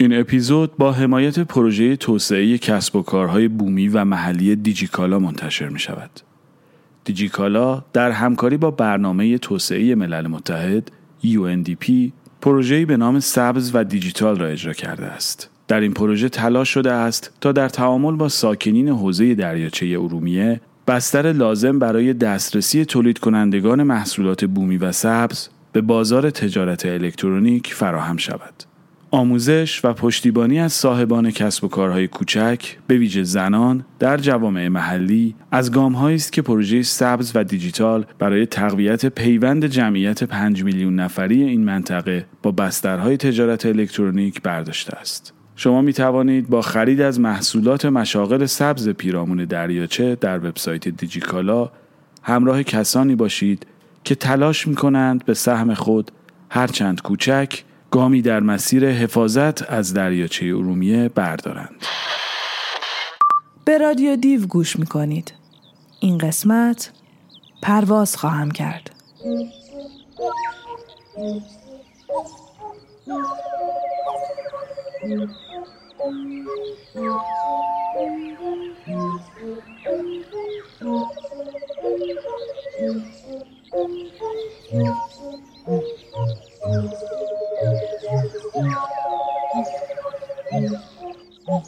این اپیزود با حمایت پروژه توسعه کسب و کارهای بومی و محلی دیجیکالا منتشر می شود. دیجیکالا در همکاری با برنامه توسعه ملل متحد UNDP پروژه‌ای به نام سبز و دیجیتال را اجرا کرده است. در این پروژه تلاش شده است تا در تعامل با ساکنین حوزه دریاچه ارومیه بستر لازم برای دسترسی تولید کنندگان محصولات بومی و سبز به بازار تجارت الکترونیک فراهم شود. آموزش و پشتیبانی از صاحبان کسب و کارهای کوچک به ویژه زنان در جوامع محلی از گامهایی است که پروژه سبز و دیجیتال برای تقویت پیوند جمعیت 5 میلیون نفری این منطقه با بسترهای تجارت الکترونیک برداشته است. شما می توانید با خرید از محصولات مشاغل سبز پیرامون دریاچه در وبسایت دیجیکالا همراه کسانی باشید که تلاش می کنند به سهم خود هرچند کوچک گامی در مسیر حفاظت از دریاچه ارومیه بردارند. به رادیو دیو گوش می کنید. این قسمت پرواز خواهم کرد. پرنده ها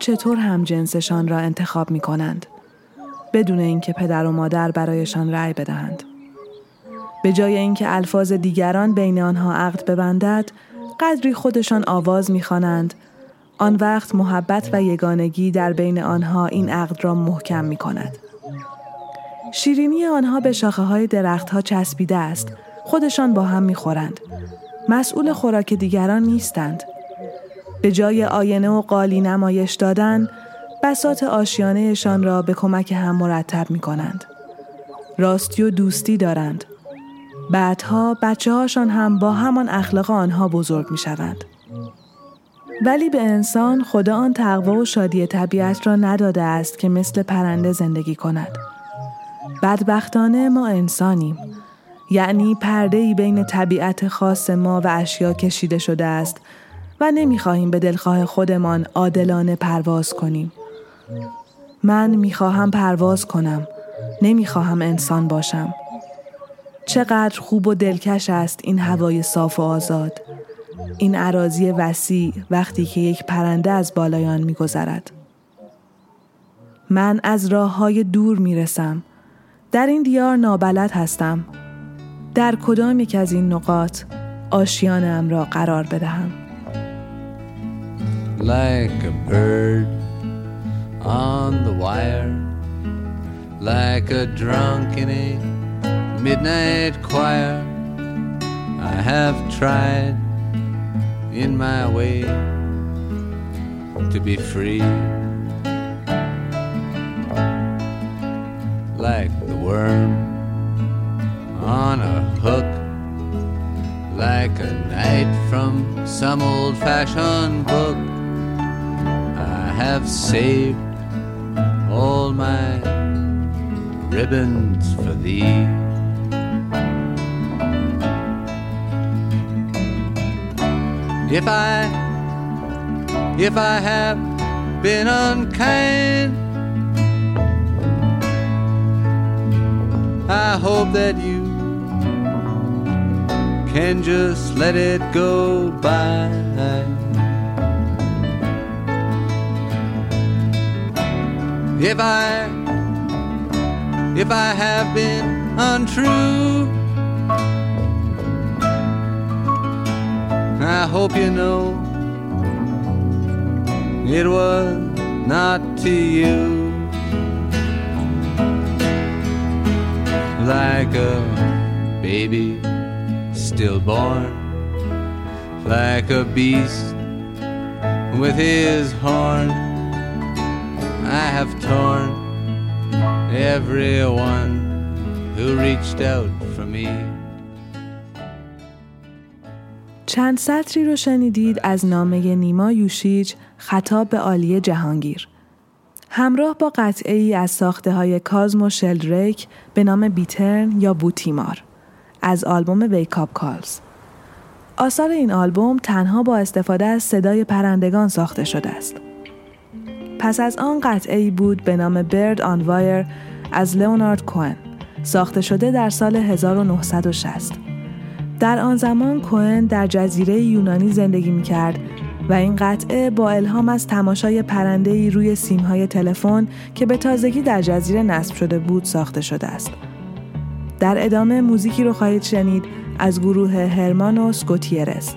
چطور هم جنسشان را انتخاب می کنند بدون اینکه پدر و مادر برایشان رأی بدهند. به جای اینکه الفاظ دیگران بین آنها عقد ببندد، قدری خودشان آواز می‌خوانند آن وقت محبت و یگانگی در بین آنها این عقد را محکم می کند. شیرینی آنها به شاخه های درختها چسبیده است. خودشان با هم می‌خورند. مسئول خوراک دیگران نیستند. به جای آینه و قالی نمایش دادن، بسات آشیانهشان را به کمک هم مرتب می کنند. راستی و دوستی دارند. بعدها بچه هاشان هم با همان اخلاق آنها بزرگ می شوند. ولی به انسان خدا آن تقوا و شادی طبیعت را نداده است که مثل پرنده زندگی کند. بدبختانه ما انسانیم. یعنی پرده ای بین طبیعت خاص ما و اشیا کشیده شده است و نمی‌خواهیم به دلخواه خودمان عادلانه پرواز کنیم. من می‌خواهم پرواز کنم. نمی‌خواهم انسان باشم. چقدر خوب و دلکش است این هوای صاف و آزاد. این عراضی وسیع وقتی که یک پرنده از بالایان میگذرد. من از راه های دور می‌رسم. در این دیار نابلد هستم. در کدام یک از این نقاط آشیانم را قرار بدهم. Like a bird on the wire Like a drunk in a midnight choir. I have tried in my way to be free like the worm on a hook like a knight from some old fashioned book have saved all my ribbons for thee If I, if I have been unkind, I hope that you can just let it go by. If I, if I have been untrue, I hope you know it was not to you. like a baby stillborn, like a beast with his horn. I have torn everyone who reached out for me. چند سطری رو شنیدید از نامه نیما یوشیج خطاب به عالی جهانگیر. همراه با قطعه ای از ساخته های Cosmo Sheldrake به نام Bittern یا بوتیمار از آلبوم Wake Up Calls. آثار این آلبوم تنها با استفاده از صدای پرندگان ساخته شده است. پس از آن قطعه ای بود به نام Bird on Wire از لئونارد کوهن ساخته شده در سال 1960. در آن زمان کوئن در جزیره یونانی زندگی می کرد و این قطعه با الهام از تماشای پرنده ای روی سیمهای تلفن که به تازگی در جزیره نصب شده بود ساخته شده است. در ادامه موزیکی رو خواهید شنید از گروه هرمانوس گوتیرس.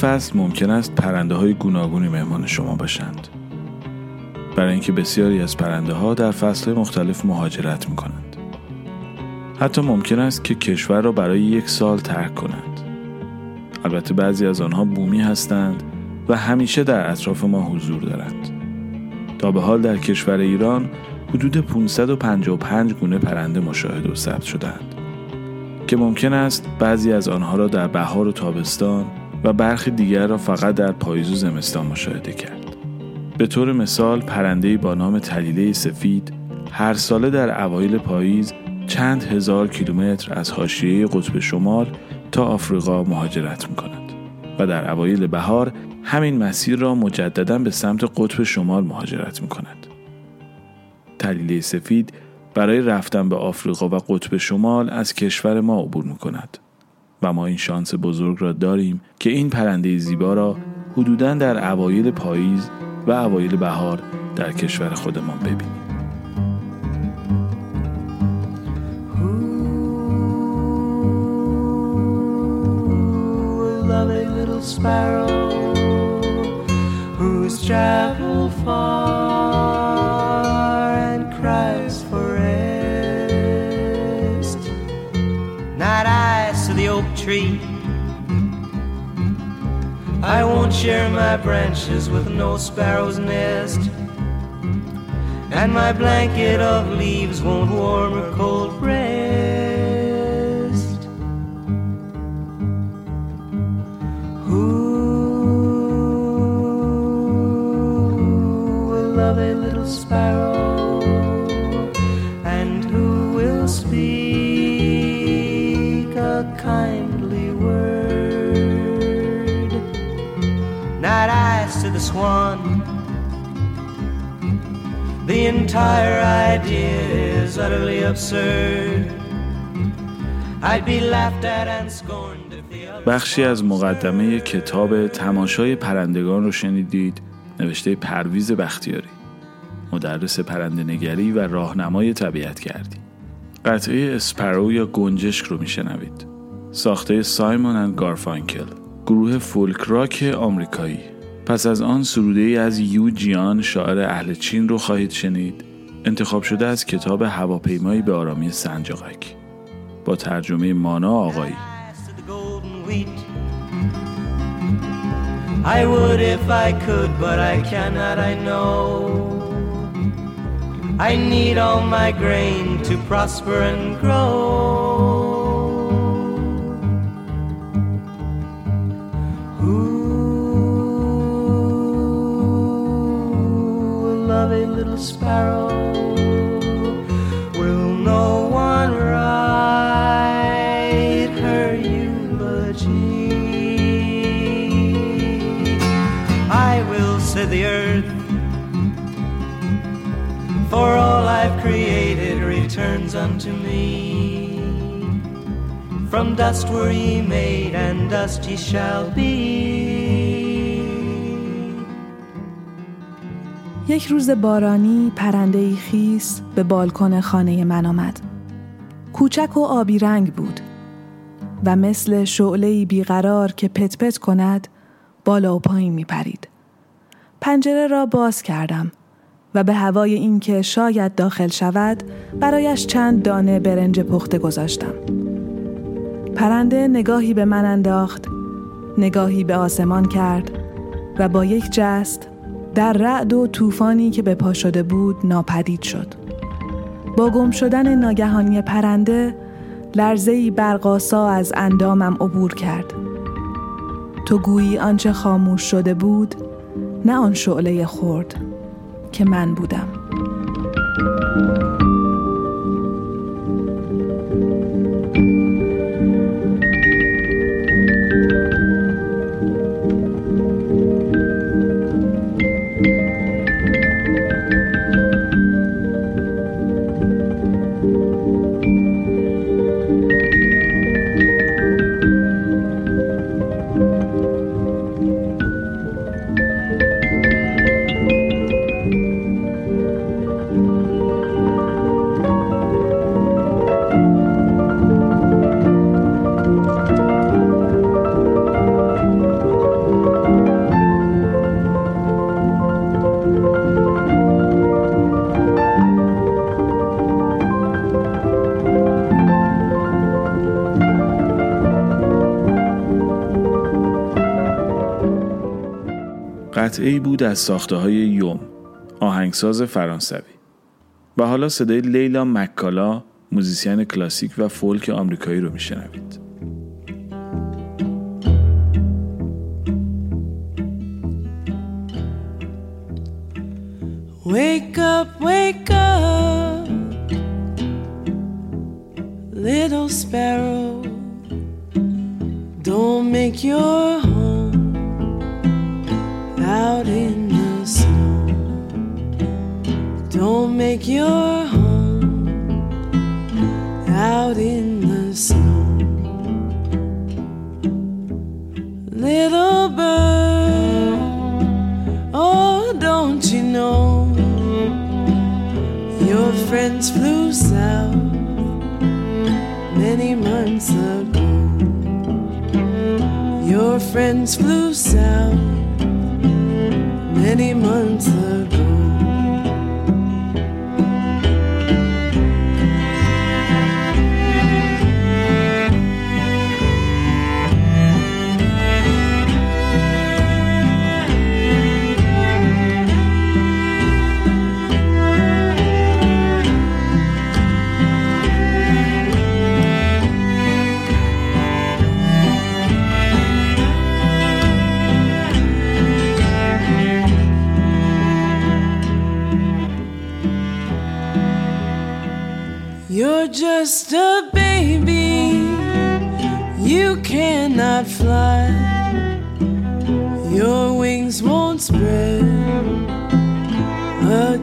فصل ممکن است پرنده های گوناگونی مهمان شما باشند. برای اینکه بسیاری از پرنده ها در فصل های مختلف مهاجرت می کنند. حتی ممکن است که کشور را برای یک سال ترک کنند. البته بعضی از آنها بومی هستند و همیشه در اطراف ما حضور دارند. تا به حال در کشور ایران حدود 555 گونه پرنده مشاهده و ثبت شدند که ممکن است بعضی از آنها را در بهار و تابستان و برخی دیگر را فقط در پاییز و زمستان مشاهده کرد. به طور مثال پرنده‌ای با نام تلیله سفید هر ساله در اوایل پاییز چند هزار کیلومتر از حاشیه قطب شمال تا آفریقا مهاجرت می کند و در اوایل بهار همین مسیر را مجددا به سمت قطب شمال مهاجرت می کند. تلیله سفید برای رفتن به آفریقا و قطب شمال از کشور ما عبور می کند. و ما این شانس بزرگ را داریم که این پرنده زیبا را حدودا در اوایل پاییز و اوایل بهار در کشور خودمان ببینیم. tree. Share my branches with no sparrow's nest. And my blanket of leaves won't warm her cold the swan. The entire idea is utterly absurd. I'd be laughed at and scorned if the بخشی از مقدمه کتاب تماشای پرندگان رو شنیدید نوشته پرویز بختیاری. مدرس پرنده‌نگری و راهنمای طبیعت‌گردی قطعه Sparrow یا گنجشک رو میشنوید. ساخته Simon and Garfunkel. گروه فولک راک آمریکایی. پس از آن سروده ای از یو جیان شاعر اهل چین رو خواهید شنید انتخاب شده از کتاب هواپیمایی به آرامی سنجاقک با ترجمه مانا آقایی I would if I could, but I cannot, I know. I need all my grain to prosper and grow. Sparrow. Will no one write her eulogy? I will, said the earth, for all I've created returns unto me. From dust were ye made, and dust ye shall be. یک روز بارانی پرنده خیس به بالکن خانه من آمد. کوچک و آبی رنگ بود و مثل شعله بیقرار که پت پت کند بالا و پایین می پرید. پنجره را باز کردم و به هوای اینکه شاید داخل شود برایش چند دانه برنج پخته گذاشتم. پرنده نگاهی به من انداخت، نگاهی به آسمان کرد و با یک جست در رعد و طوفانی که به پا شده بود ناپدید شد. با گم شدن ناگهانی پرنده لرزهی برقاسا از اندامم عبور کرد. تو گویی آنچه خاموش شده بود نه آن شعله خورد که من بودم. بود از ساخته های یوم آهنگساز فرانسوی. و حالا صدای لیلا مکالا موزیسین کلاسیک و فولک آمریکایی رو میشنوید. Months ago. Your friends flew south many months ago.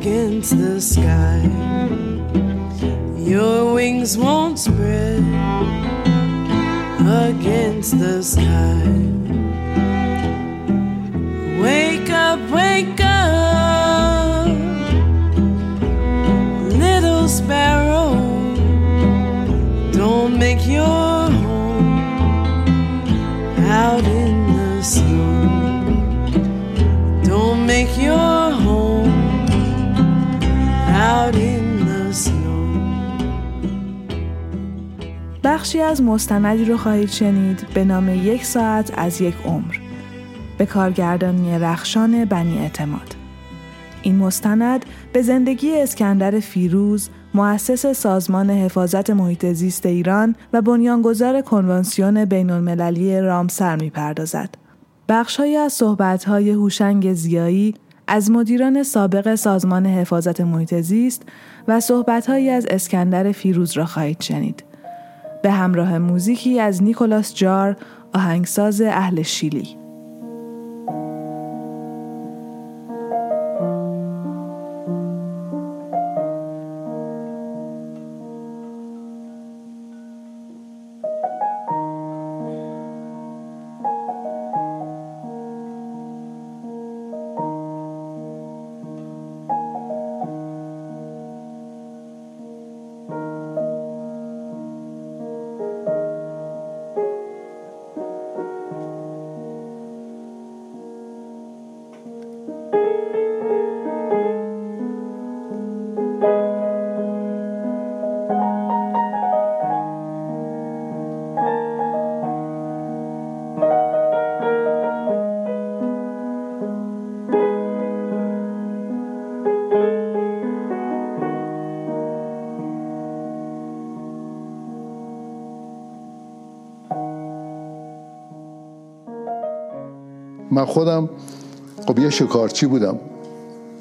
Against the sky. Your wings won't spread against the sky. Wake up, wake up, بخشی از مستندی رو خواهید شنید به نام یک ساعت از یک عمر به کارگردانی رخشان بنی اعتماد این مستند به زندگی اسکندر فیروز مؤسس سازمان حفاظت محیط زیست ایران و بنیانگذار کنوانسیون بین المللی رامسر می‌پردازد. بخشهایی از صحبتهای هوشنگ زیایی از مدیران سابق سازمان حفاظت محیط زیست و صحبتهایی از اسکندر فیروز را خواهید شنید. به همراه موزیکی از نیکولاس جار آهنگساز اهل شیلی. من خودم خب یه شکارچی بودم.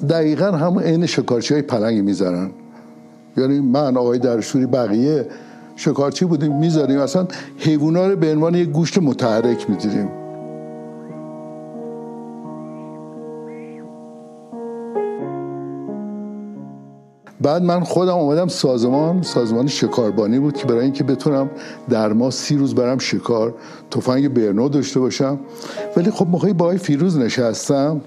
دقیقا همون عین شکارچی های پلنگ می‌ذارن. یعنی من آقای درشوری بقیه شکارچی بودیم می‌ذاریم. اصلا حیوونا رو به عنوان یه گوشت متحرک می‌دیدیم بعد من خودم اومدم سازمان سازمان شکاربانی بود که برای اینکه بتونم در ما سی روز برم شکار تفنگ برنو داشته باشم. ولی خب موقعی با آقای فیروز نشستم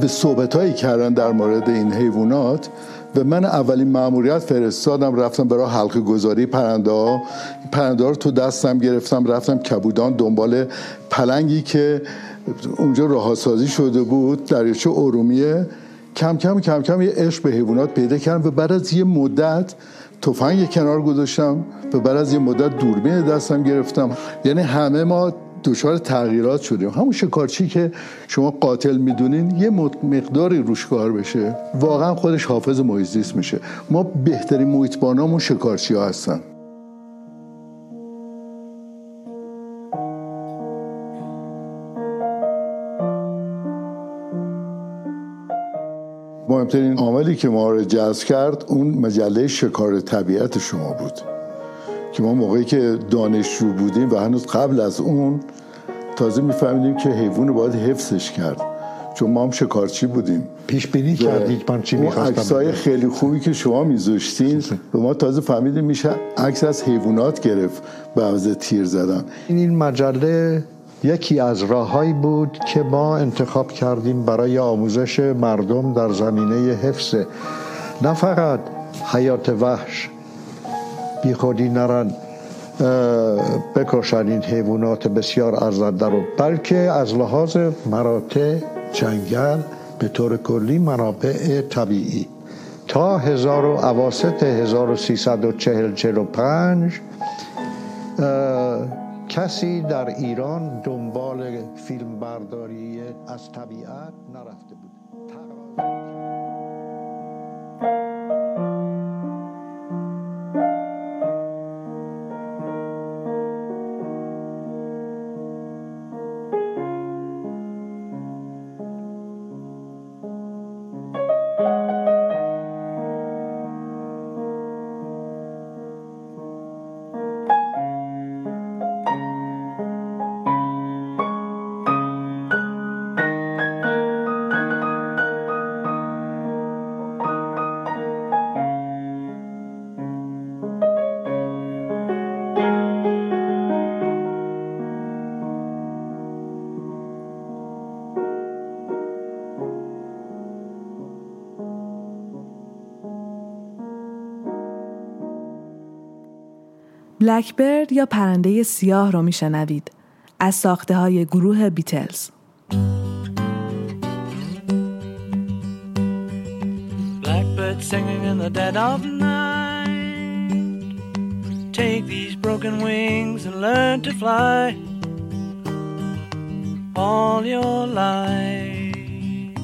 به صحبت هایی کردن در مورد این حیوانات و من اولین مأموریت فرستادم رفتم برای حلقه گذاری پرنده ها. پرنده ها رو تو دستم گرفتم رفتم کبودان دنبال پلنگی که اونجا راهسازی شده بود دریاچه ارومیه. کم کم کم کم یه عشق به حیوانات پیدا کردم و بعد از یه مدت تفنگ کنار گذاشتم و بعد از یه مدت دوربین دستم گرفتم. یعنی همه ما دچار تغییرات شدیم. همون شکارچی که شما قاتل می‌دونین یه مقداری روش کار بشه. واقعا خودش حافظ محیط میشه. ما بهترین محیطبانامون شکارچی ها هستن. مهمترین عاملی که ما رو جذب کرد اون مجله شکار طبیعت شما بود. که ما موقعی که دانشجو بودیم و هنوز قبل از اون تازه میفهمیدیم که حیوان باید حفظش کرد. چون ما هم شکارچی بودیم. پیش بینی کردید. من چی می‌خواستم عکسای خیلی خوبی که شما میذاشتین و ما تازه فهمیدیم میشه عکس از حیوانات گرفت به تیر زدن. این مجله یکی از راههایی بود که ما انتخاب کردیم برای آموزش مردم در زمینه حفظ. نه فقط حیات وحش بی خودی نرن بکشن این حیوانات بسیار ارزنده رو بلکه از لحاظ مراتع جنگل به طور کلی منابع طبیعی. تا هزار و اواسط 1340 45 کسی در ایران دنبال فیلم برداری از طبیعت نرفته بود. بلکبرد یا پرنده سیاه رو میشنوید از ساخته های گروه بیتلز Blackbird singing in the dead of night Take these broken wings and learn to fly All your life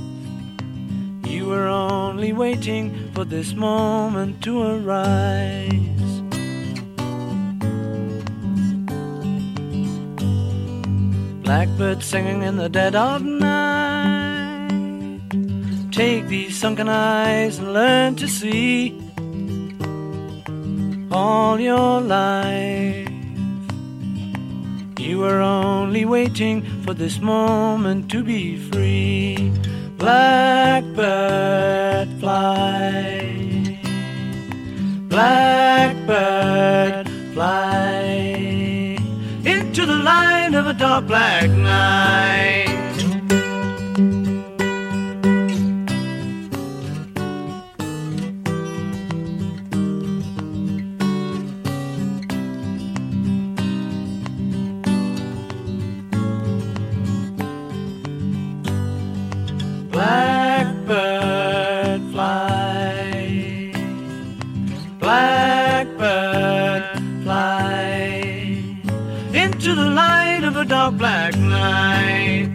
You were only waiting for this moment to arise Blackbird singing in the dead of night. Take these sunken eyes and learn to see all your life. You were only waiting for this moment to be free. Blackbird fly. Blackbird fly the light of a dark black night. Black night.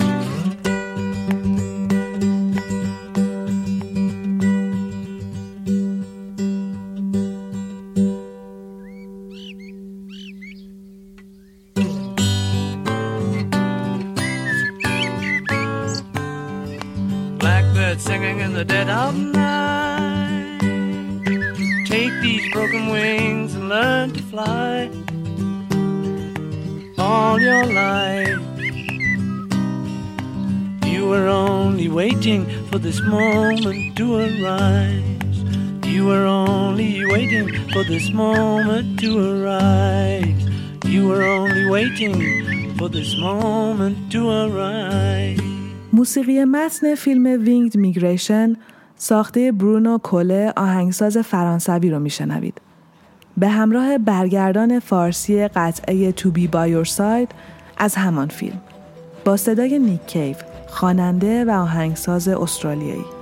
Blackbird singing in the dead of night. Take these broken wings and learn to fly all your life. You were only waiting for this moment to arise. You were only waiting for this moment to arise. You were only waiting for this moment to arise. موسیقی متن فیلم وینگد میگریشن ساخته برونو کوله آهنگساز فرانسوی رو میشنوید. به همراه برگردان فارسی قطعه تو بی با ساید از همان فیلم. با صدای نیک کیو خواننده و آهنگساز استرالیایی.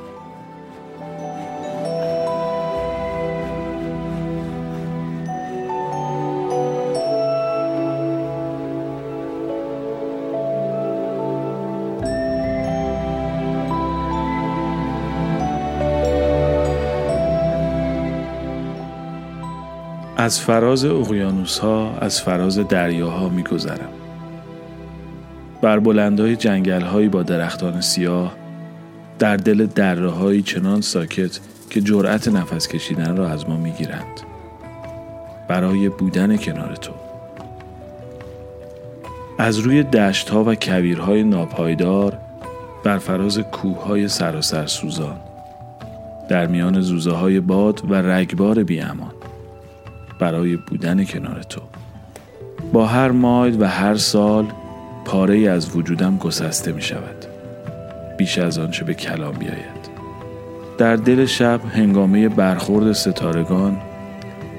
از فراز اقیانوس ها از فراز دریاها می گذرم. بر بلندای جنگل هایی با درختان سیاه در دل دره هایی چنان ساکت که جرأت نفس کشیدن را از ما می گیرند. برای بودن کنار تو از روی دشت ها و کویرهای ناپایدار بر فراز کوه های سراسر سوزان در میان زوزه های باد و رگبار بیامان برای بودن کنار تو. با هر مایل و هر سال پاره ای از وجودم گسسته می شود بیش از آنچه به کلام بیاید. در دل شب هنگامه برخورد ستارگان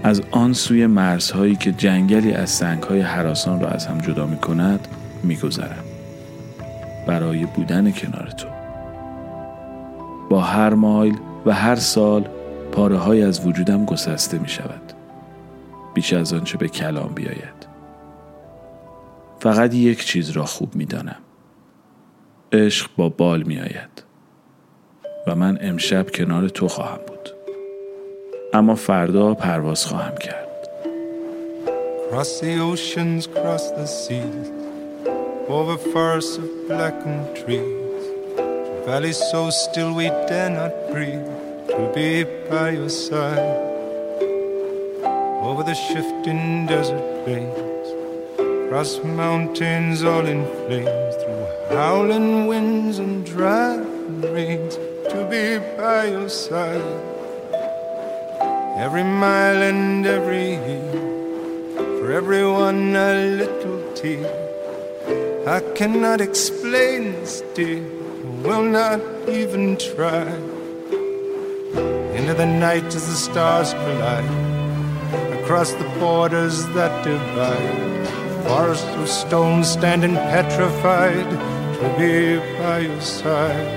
از آن سوی مرزهایی که جنگلی از سنگهای حراسان را از هم جدا می کند می گذرم. برای بودن کنار تو. با هر مایل و هر سال پاره های از وجودم گسسته می شود بیش از آنچه به کلام بیاید فقط یک چیز را خوب می دانم عشق با بال می آید و من امشب کنار تو خواهم بود اما فردا پرواز خواهم کرد Cross the oceans, cross the seas, over forests of blackened trees, valleys so still we dare not breathe, to be by your side. Over the shifting desert plains, across mountains all in flames, through howling winds and driving rains, to be by your side. Every mile and every year for everyone a little tear. I cannot explain this, dear, will not even try. Into the night as the stars collide, across the borders that divide. Forests of stone standing petrified to be by your side.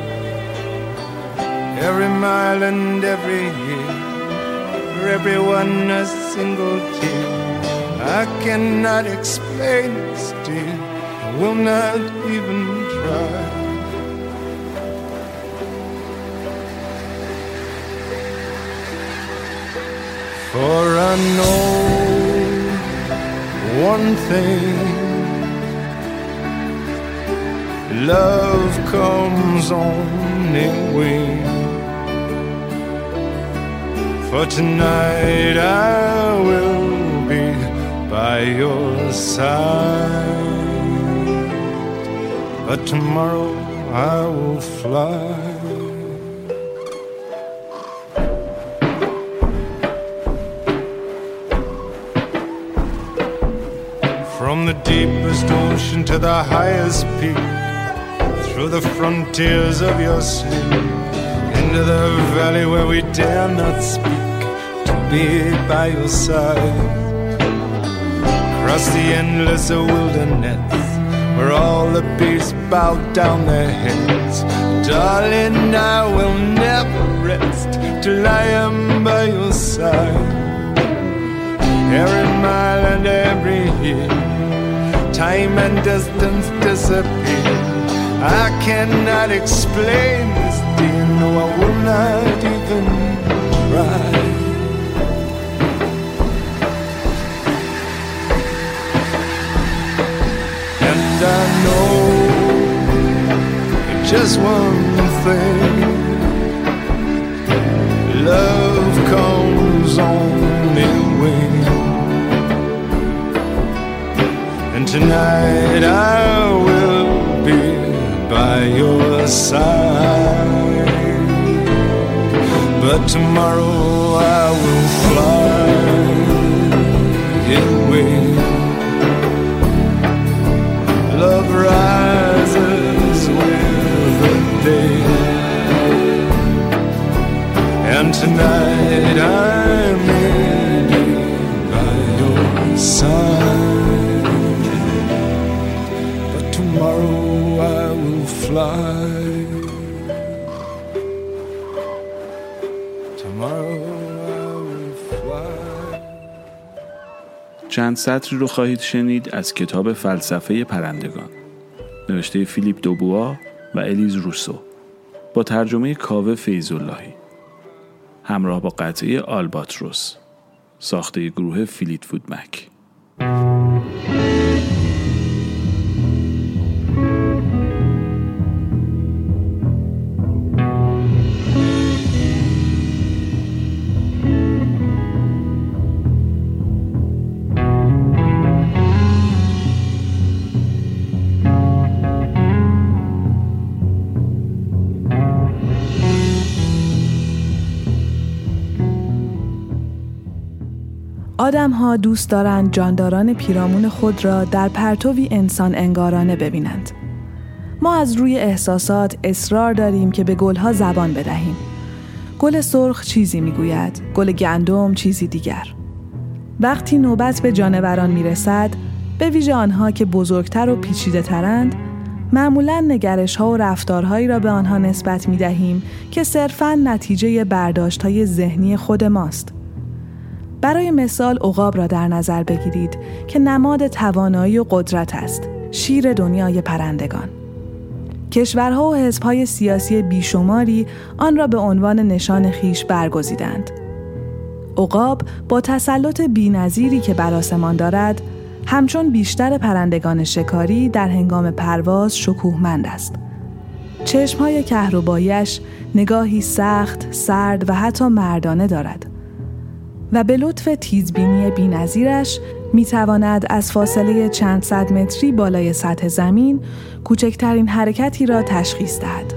Every mile and every year, for everyone a single tear. I cannot explain this, dear. I will not even try. For I know one thing love comes on in wings. For tonight I will be by your side. But tomorrow I will fly. The deepest ocean to the highest peak, through the frontiers of your sleep, into the valley where we dare not speak, to be by your side. Across the endless wilderness, where all the beasts bow down their heads. Darling, I will never rest till I am by your side. Every mile and every year, time and distance disappear. I cannot explain this, dear. No, I will not even try. And I know just one thing love tonight I will be by your side. But tomorrow I will fly away. Love rises with the day. And tonight I may be by your side. چند سطری رو خواهید شنید از کتاب فلسفه پرندگان. نوشته فیلیپ دوبوا و الیز روسو. با ترجمه کاوه فیضاللهی. همراه با قطعه آلباتروس. ساخته گروه فیلیت فود آدم ها دوست دارند جانداران پیرامون خود را در پرتوی انسان انگارانه ببینند. ما از روی احساسات اصرار داریم که به گلها زبان بدهیم. گل سرخ چیزی می‌گوید، گل گندم چیزی دیگر. وقتی نوبت به جانوران می‌رسد، به ویژه آنها که بزرگتر و پیچیده ترند، معمولا نگرش ها و رفتارهایی را به آنها نسبت می دهیم که صرفاً نتیجه برداشت های ذهنی خود ماست. برای مثال عقاب را در نظر بگیرید که نماد توانایی و قدرت است. شیر دنیای پرندگان. کشورها و حزبهای سیاسی بیشماری آن را به عنوان نشان خیش برگزیدند. عقاب با تسلط بینظیری که بر آسمان دارد همچون بیشتر پرندگان شکاری در هنگام پرواز شکوهمند است. چشمهای کهربایش نگاهی سخت، سرد و حتی مردانه دارد. و به لطف تیزبینی بینظیرش می تواند از فاصله چند صد متری بالای سطح زمین کوچکترین حرکتی را تشخیص دهد.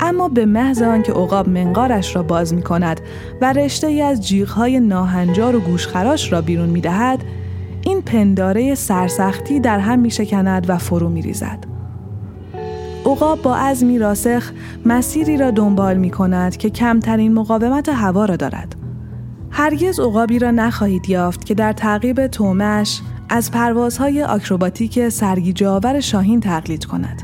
اما به محض آنکه عقاب منقارش را باز می کند و رشته ای از جیغهای ناهنجار و گوشخراش را بیرون می دهد، این پنداره سرسختی در هم می شکند و فرو می ریزد. عقاب با عزمی راسخ مسیری را دنبال می کند که کمترین مقاومت هوا را دارد. هرگز عقابی را نخواهید یافت که در تعقیب تومش از پروازهای آکروباتیک سرگیجه‌آور شاهین تقلید کند.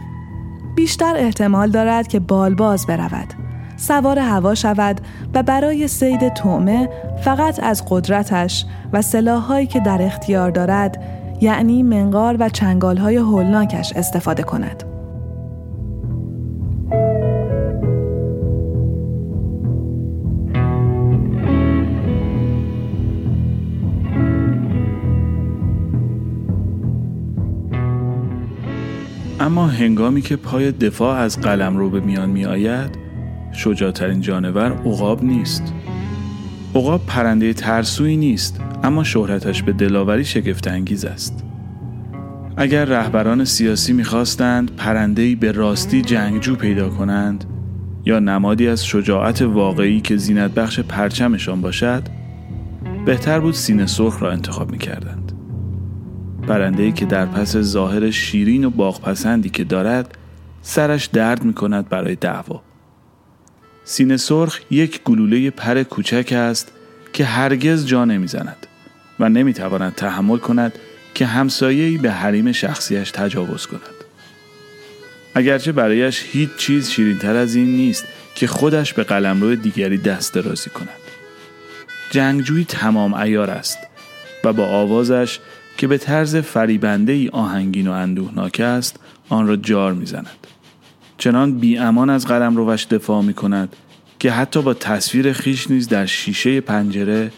بیشتر احتمال دارد که بالباز برود، سوار هوا شود و برای سید تومه فقط از قدرتش و سلاحهایی که در اختیار دارد یعنی منقار و چنگالهای هولناکش استفاده کند. اما هنگامی که پای دفاع از قلم رو به میان می آید شجاعترین جانور عقاب نیست عقاب پرنده ترسویی نیست اما شهرتش به دلاوری شگفت انگیز است. اگر رهبران سیاسی می‌خواستند پرندهی به راستی جنگجو پیدا کنند یا نمادی از شجاعت واقعی که زینت بخش پرچمشان باشد بهتر بود سینه سرخ را انتخاب می‌کردند. پرندهی که در پس ظاهر شیرین و باغپسندی که دارد سرش درد می کند برای دعوا. سینه سرخ یک گلوله پر کوچک است که هرگز جا نمی‌زند و نمی‌تواند تحمل کند که همسایه‌ای به حریم شخصیش تجاوز کند. اگرچه برایش هیچ چیز شیرینتر از این نیست که خودش به قلمرو دیگری دست درازی کند. جنگجوی تمام ایار است و با آوازش که به طرز فریبنده ای آهنگین و اندوهناک است آن را جار می‌زند. چنان بی امان از قلم روش دفاع می کند که حتی با تصویر خیش نیز در شیشه پنجره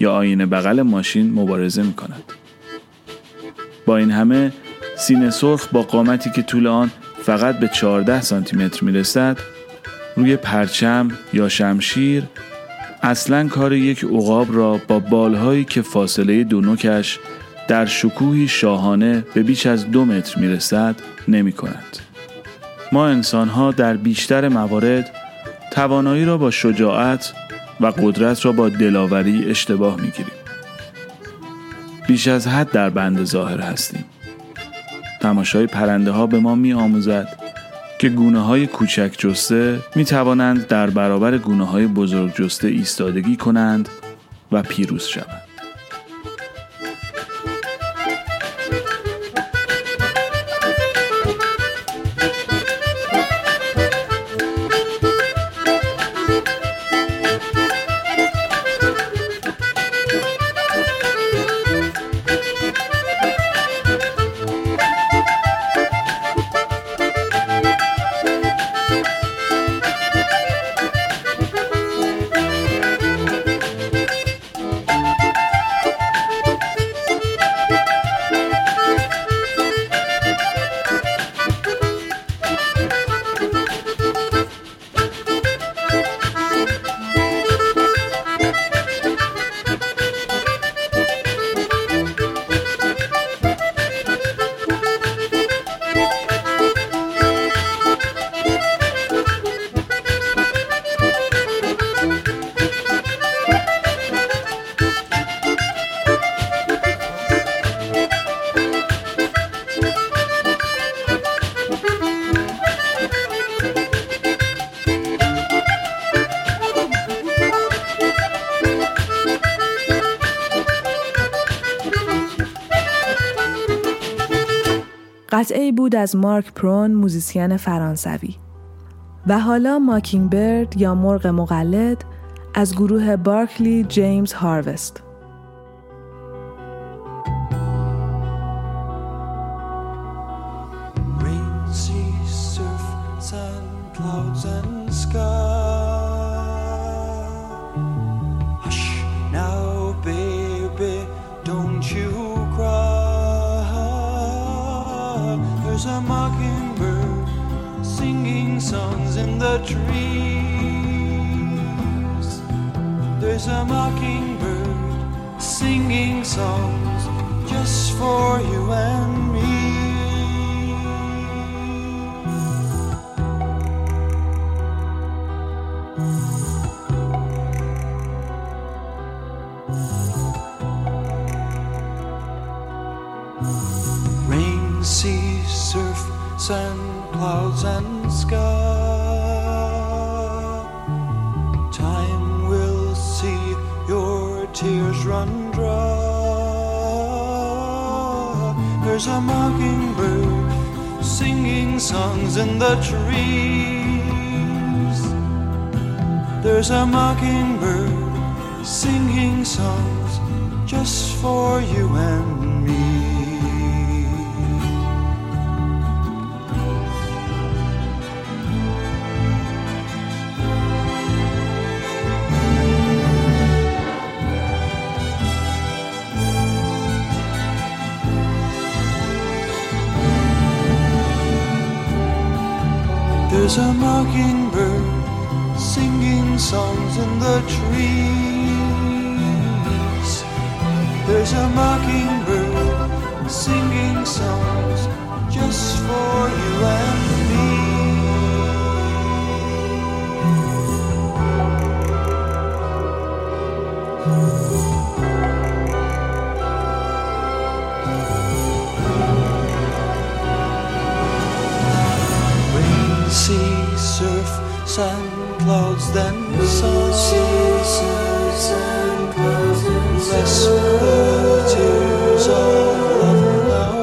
یا آینه بغل ماشین مبارزه می کند. با این همه سینه سرخ با قامتی که طول آن فقط به 14 سانتی متر می رسد روی پرچم یا شمشیر اصلا کار یک عقاب را با بالهایی که فاصله دو نوکش در شکوهی شاهانه به بیش از دو متر می رسد نمی کند. ما انسان ها در بیشتر موارد توانایی را با شجاعت و قدرت را با دلاوری اشتباه می گیریم. بیش از حد در بند ظاهر هستیم. تماشای پرنده ها به ما می آموزد که گونه های کوچک جسته می توانند در برابر گونه های بزرگ جسته ایستادگی کنند و پیروز شوند. بود از مارک پرون موزیسین فرانسوی. و حالا ماکینگ برد یا مرغ مقلد از گروه بارکلی جیمز هاروست. Singing songs in the trees. There's a mockingbird singing songs just for you and me. was a mockingbird singing songs in the trees. There's a mockingbird singing songs just for you and me. Clouds, then sun. Whisper tears of love now.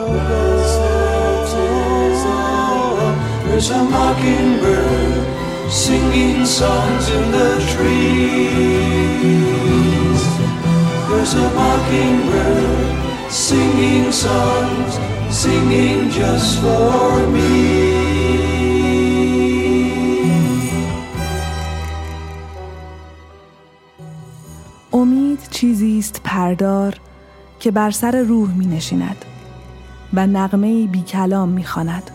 There's a mockingbird singing songs in the trees. There's a mockingbird singing songs, singing just for me. چیزی است پردار که بر سر روح می نشیند و نغمه بی کلام می خاند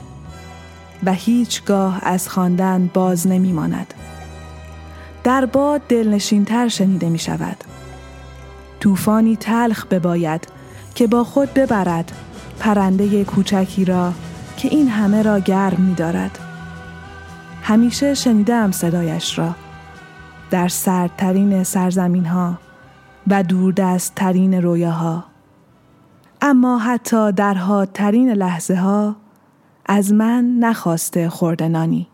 و هیچگاه از خواندن باز نمی ماند. در باد دلنشینتر شنیده می شود. طوفانی تلخ بباید که با خود ببرد پرنده کوچکی را که این همه را گرم می دارد. همیشه شنیدم صدایش را در سردترین سرزمین ها و دوردست ترین رویاها. اما حتی در حادترین لحظه ها از من نخواسته خوردنانی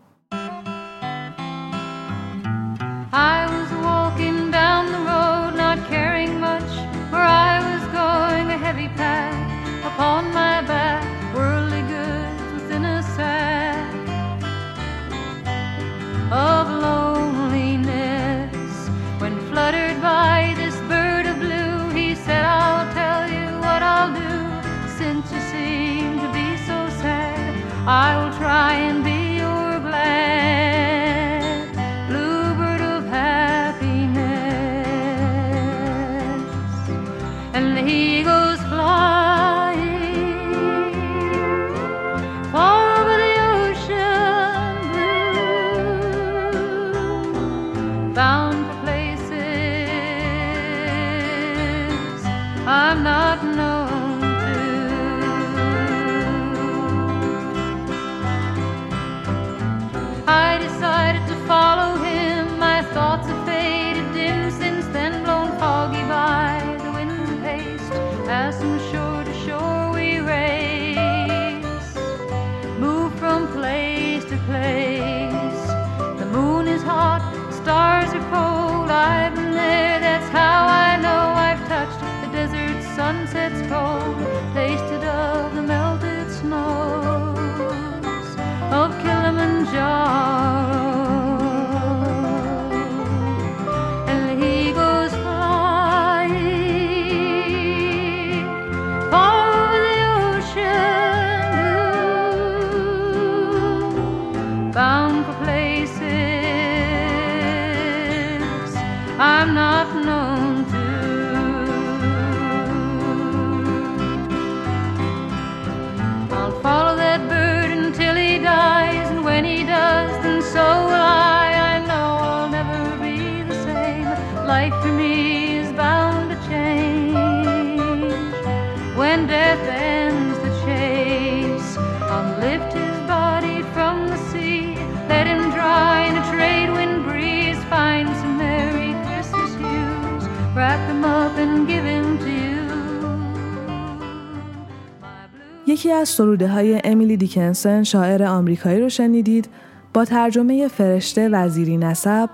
یکی از سروده های امیلی دیکنسن شاعر آمریکایی رو شنیدید. با ترجمه فرشته وزیری نسب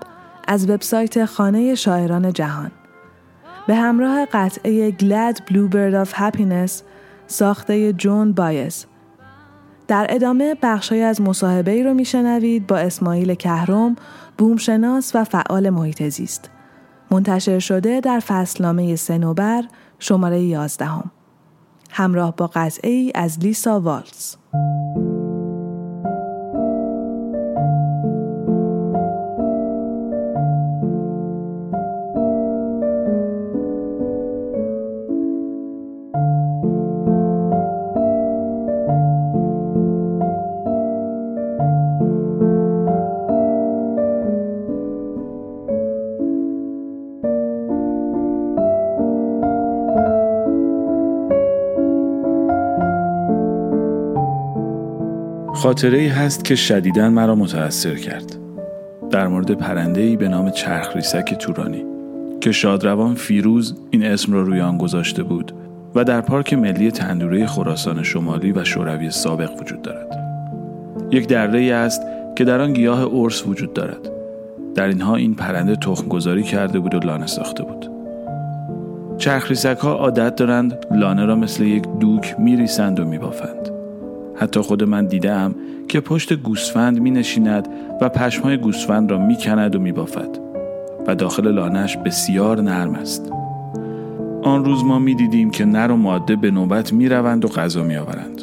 از وبسایت خانه شاعران جهان. به همراه قطعه Glad Bluebird of Happiness ساخته جون بایز. در ادامه بخشای از مصاحبه ای رو میشنوید با اسماعیل کهرم بومشناس و فعال محیط زیست. منتشر شده در فصلنامه سنوبر شماره 11 همراه با قطعه ای از لیسا والز. خاطره ای هست که شدیداً مرا متأثر کرد در مورد پرنده ای به نام چرخ ریسک تورانی که شادروان فیروز این اسم را روی آن گذاشته بود و در پارک ملی تندوره خراسان شمالی و شوروی سابق وجود دارد. یک دره ای است که در آن گیاه ارس وجود دارد. در اینها این پرنده تخم گذاری کرده بود و لانه ساخته بود. چرخریسک ها عادت دارند لانه را مثل یک دوک میریسند و میبافند. حتی خود من دیدم که پشت گوسفند می نشیند و پشمهای گوسفند را می کند و می بافد و داخل لانش بسیار نرم است. آن روز ما می دیدیم که نر و ماده به نوبت می روند و غذا می آورند.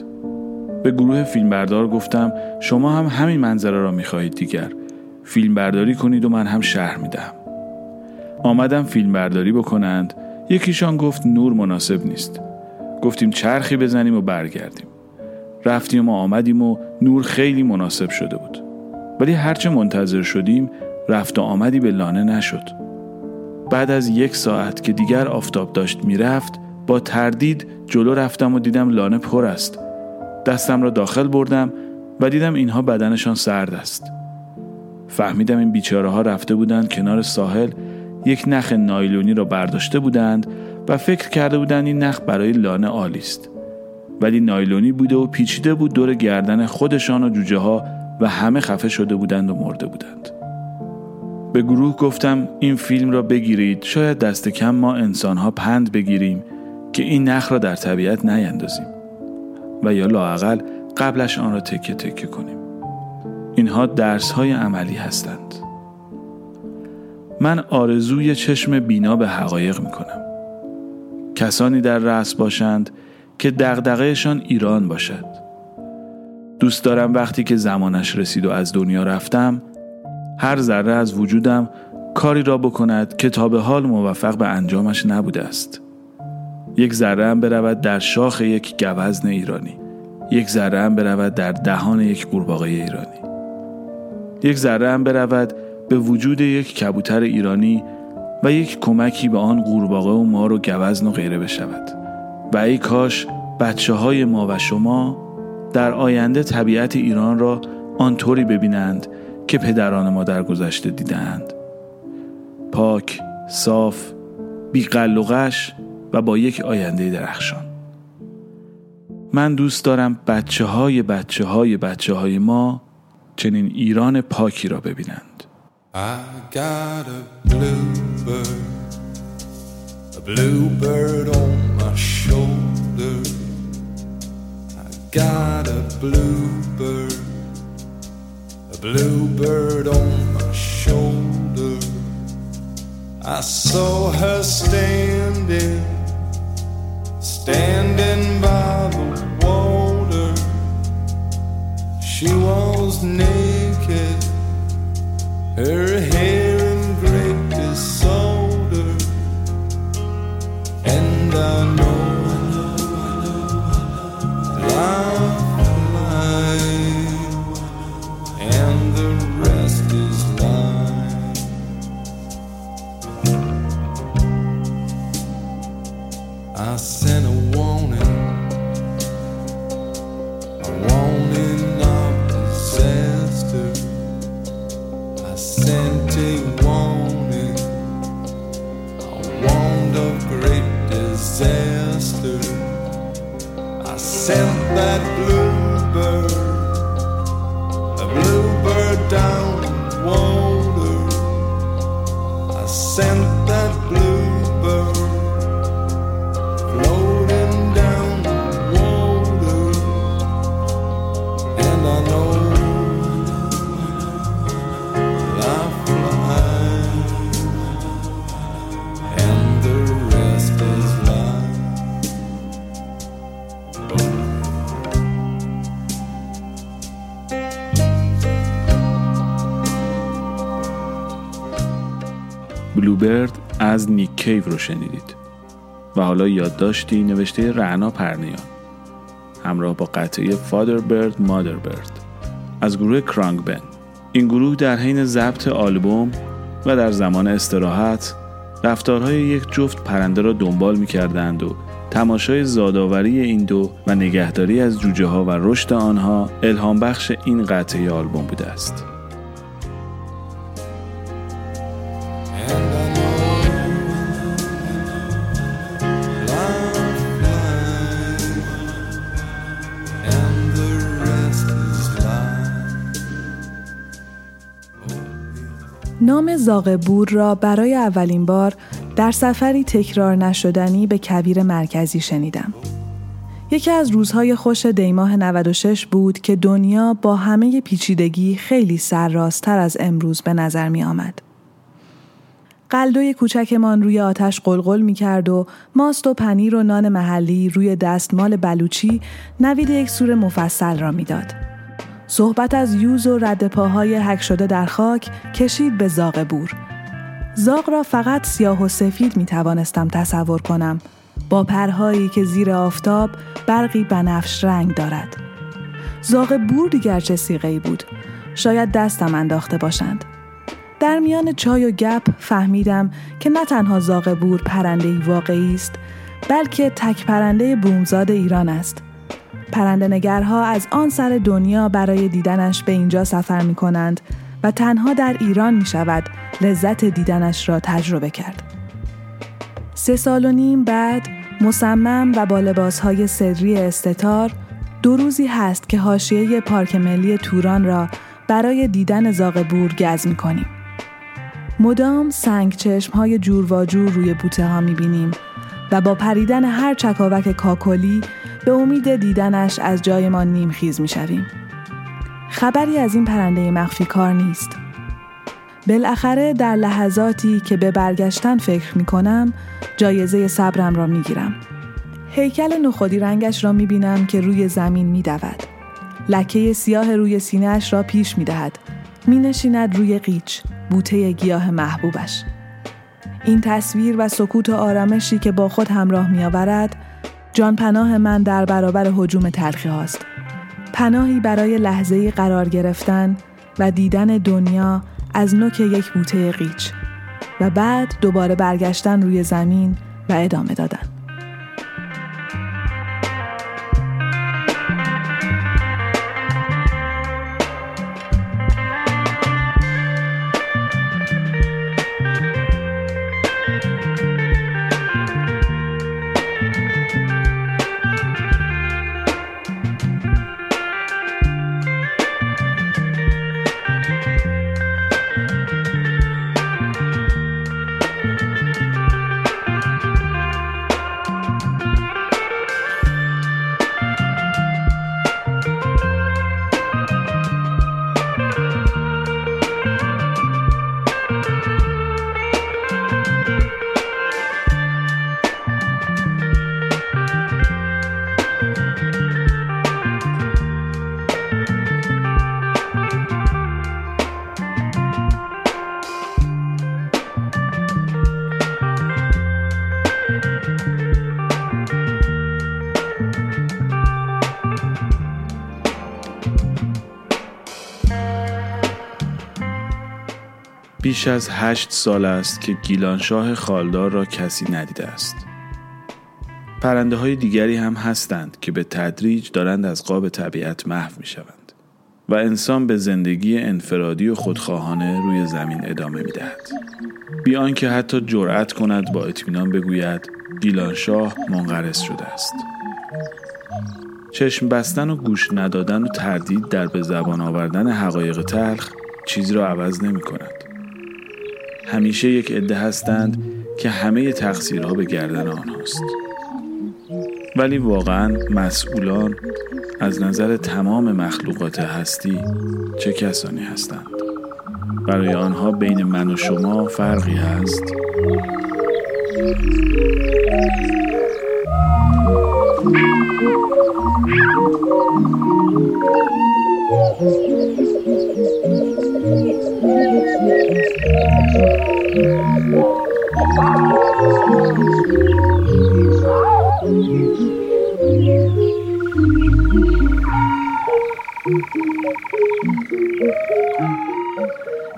به گروه فیلمبردار گفتم شما هم همین منظره را می خواهید دیگر فیلم برداری کنید و من هم شهر می دهم. آمدم فیلم برداری بکنند یکیشان گفت نور مناسب نیست گفتیم چرخی بزنیم و برگردیم رفتیم و آمدیم و نور خیلی مناسب شده بود. ولی هرچه منتظر شدیم رفت و آمدی به لانه نشد. بعد از یک ساعت که دیگر آفتاب داشت می‌رفت با تردید جلو رفتم و دیدم لانه پر است. دستم را داخل بردم و دیدم اینها بدنشان سرد است. فهمیدم این بیچاره ها رفته بودند کنار ساحل یک نخ نایلونی را برداشته بودند و فکر کرده بودند این نخ برای لانه عالی است. ولی نایلونی بوده و پیچیده بود دور گردن خودشان و جوجه ها و همه خفه شده بودند و مرده بودند. به گروه گفتم این فیلم را بگیرید. شاید دست کم ما انسان ها پند بگیریم که این نخ را در طبیعت نیندازیم و یا لاقل قبلش آن را تکه تکه کنیم. اینها درس های عملی هستند. من آرزوی چشم بینا به حقایق می کنم کسانی در رأس باشند که دغدغهشان ایران باشد. دوست دارم وقتی که زمانش رسید و از دنیا رفتم هر ذره از وجودم کاری را بکند که تا به حال موفق به انجامش نبوده است. یک ذره هم برود در شاخ یک گوزن ایرانی. یک ذره هم برود در دهان یک قورباغه ایرانی. یک ذره هم برود به وجود یک کبوتر ایرانی و یک کمکی به آن قورباغه و مار و گوزن و غیره بشود. و ای کاش بچه های ما و شما در آینده طبیعت ایران را آنطوری ببینند که پدران ما در گذشته دیدند پاک، صاف، بی و با یک آینده درخشان. من دوست دارم بچه های بچه های بچه های ما چنین ایران پاکی را ببینند. I got a a bluebird on my shoulder. I got a bluebird, a bluebird on my shoulder. I saw her standing, standing by the water. She was naked, her hair blue. از نیک کیو رو شنیدید و حالا یادداشتی نوشته رعنا پرنیان همراه با قطعه فادر برد مادر برد از گروه کرانگ بن این گروه در حین ضبط آلبوم و در زمان استراحت رفتارهای یک جفت پرنده را دنبال می کردند و تماشای زادآوری این دو و نگهداری از جوجه ها و رشد آنها الهام بخش این قطعه آلبوم بوده است. نام زاغبور را برای اولین بار در سفری تکرار نشدنی به کبیر مرکزی شنیدم. یکی از روزهای خوش دیماه 96 بود که دنیا با همه پیچیدگی خیلی سرراستتر از امروز به نظر می آمد. قلدوی کوچکمان روی آتش قلقل می کرد و ماست و پنیر و نان محلی روی دستمال بلوچی نوید یک سور مفصل را می‌داد. صحبت از یوز و رد حک شده در خاک کشید به زاغ بور. زاغ را فقط سیاه و سفید می توانستم تصور کنم با پرهایی که زیر آفتاب برقی بنفش رنگ دارد. زاغ بور دیگر چه سیغهی بود. شاید دستم انداخته باشند. در میان چای و گپ فهمیدم که نه تنها زاغ بور پرنده واقعی است بلکه تک پرنده بومزاد ایران است. پرنده نگرها از آن سر دنیا برای دیدنش به اینجا سفر می کنند و تنها در ایران می شود لذت دیدنش را تجربه کرد. سه سال و نیم بعد مصمم و با لباسهای سری استتار دو روزی هست که حاشیه پارک ملی توران را برای دیدن زاغبور گز می کنیم. مدام سنگ چشم های جور و جور روی بوته ها می بینیم و با پریدن هر چکاوک کاکلی به امید دیدنش از جایمان نیمخیز می شویم. خبری از این پرنده مخفی کار نیست. بالاخره در لحظاتی که به برگشتن فکر می کنم جایزه صبرم را می گیرم. هیکل نخودی رنگش را می بینم که روی زمین می دود. لکه سیاه روی سینهش را پیش می دهد. می نشیند روی قیچ بوته گیاه محبوبش. این تصویر و سکوت و آرامشی که با خود همراه می آورد جان پناه من در برابر حجوم تلخی هاست. پناهی برای لحظه قرار گرفتن و دیدن دنیا از نوک یک بوته قیچ و بعد دوباره برگشتن روی زمین و ادامه دادن. بیش از هشت سال است که گیلانشاه خالدار را کسی ندیده است. پرنده های دیگری هم هستند که به تدریج دارند از قاب طبیعت محو می شوند و انسان به زندگی انفرادی و خودخواهانه روی زمین ادامه می دهد. بیان که حتی جرأت کند با اطمینان بگوید گیلانشاه منقرض شده است. چشم بستن و گوش ندادن و تردید در به زبان آوردن حقایق تلخ چیز را عوض نمی کند. همیشه یک عده هستند که همه تقصیرها به گردن آنهاست. ولی واقعا مسئولان از نظر تمام مخلوقات هستی چه کسانی هستند؟ برای آنها بین من و شما فرقی هست؟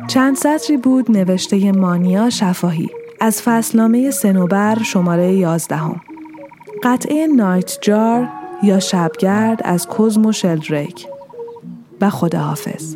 چند سطری بود نوشته مانیا شفاهی. از فصلنامه سنوبر شماره یازدهم. قطعه نایت جار یا شبگرد از کوزمو شلدریک. و خداحافظ.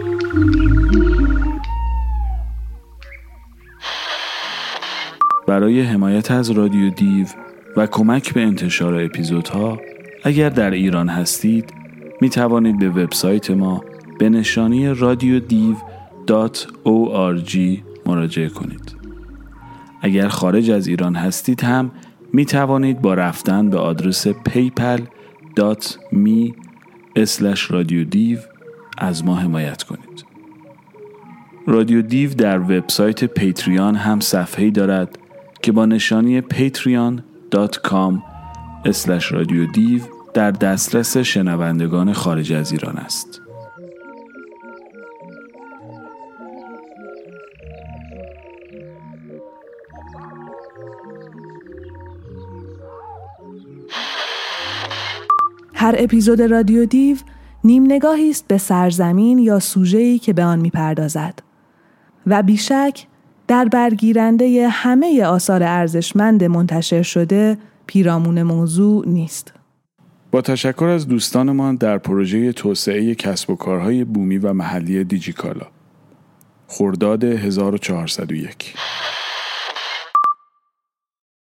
برای حمایت از رادیو دیو و کمک به انتشار اپیزودها اگر در ایران هستید می توانید به وبسایت ما به نشانی رادیو دیو مراجعه کنید. اگر خارج از ایران هستید هم می توانید با رفتن به آدرس paypal.me رادیو دیو از ما حمایت کنید. رادیو دیو در وبسایت پیتریان هم صفحه‌ای دارد که با نشانی patreon.com رادیو دیو در دسترس شنوندگان خارج از ایران است. هر اپیزود رادیو دیو نیم نگاهی است به سرزمین یا سوژه‌ای که به آن می‌پردازد و بیشک در برگیرنده همه آثار ارزشمند منتشر شده پیرامون موضوع نیست. با تشکر از دوستانمان در پروژه توسعه کسب و کارهای بومی و محلی دیجیکالا خرداد 1401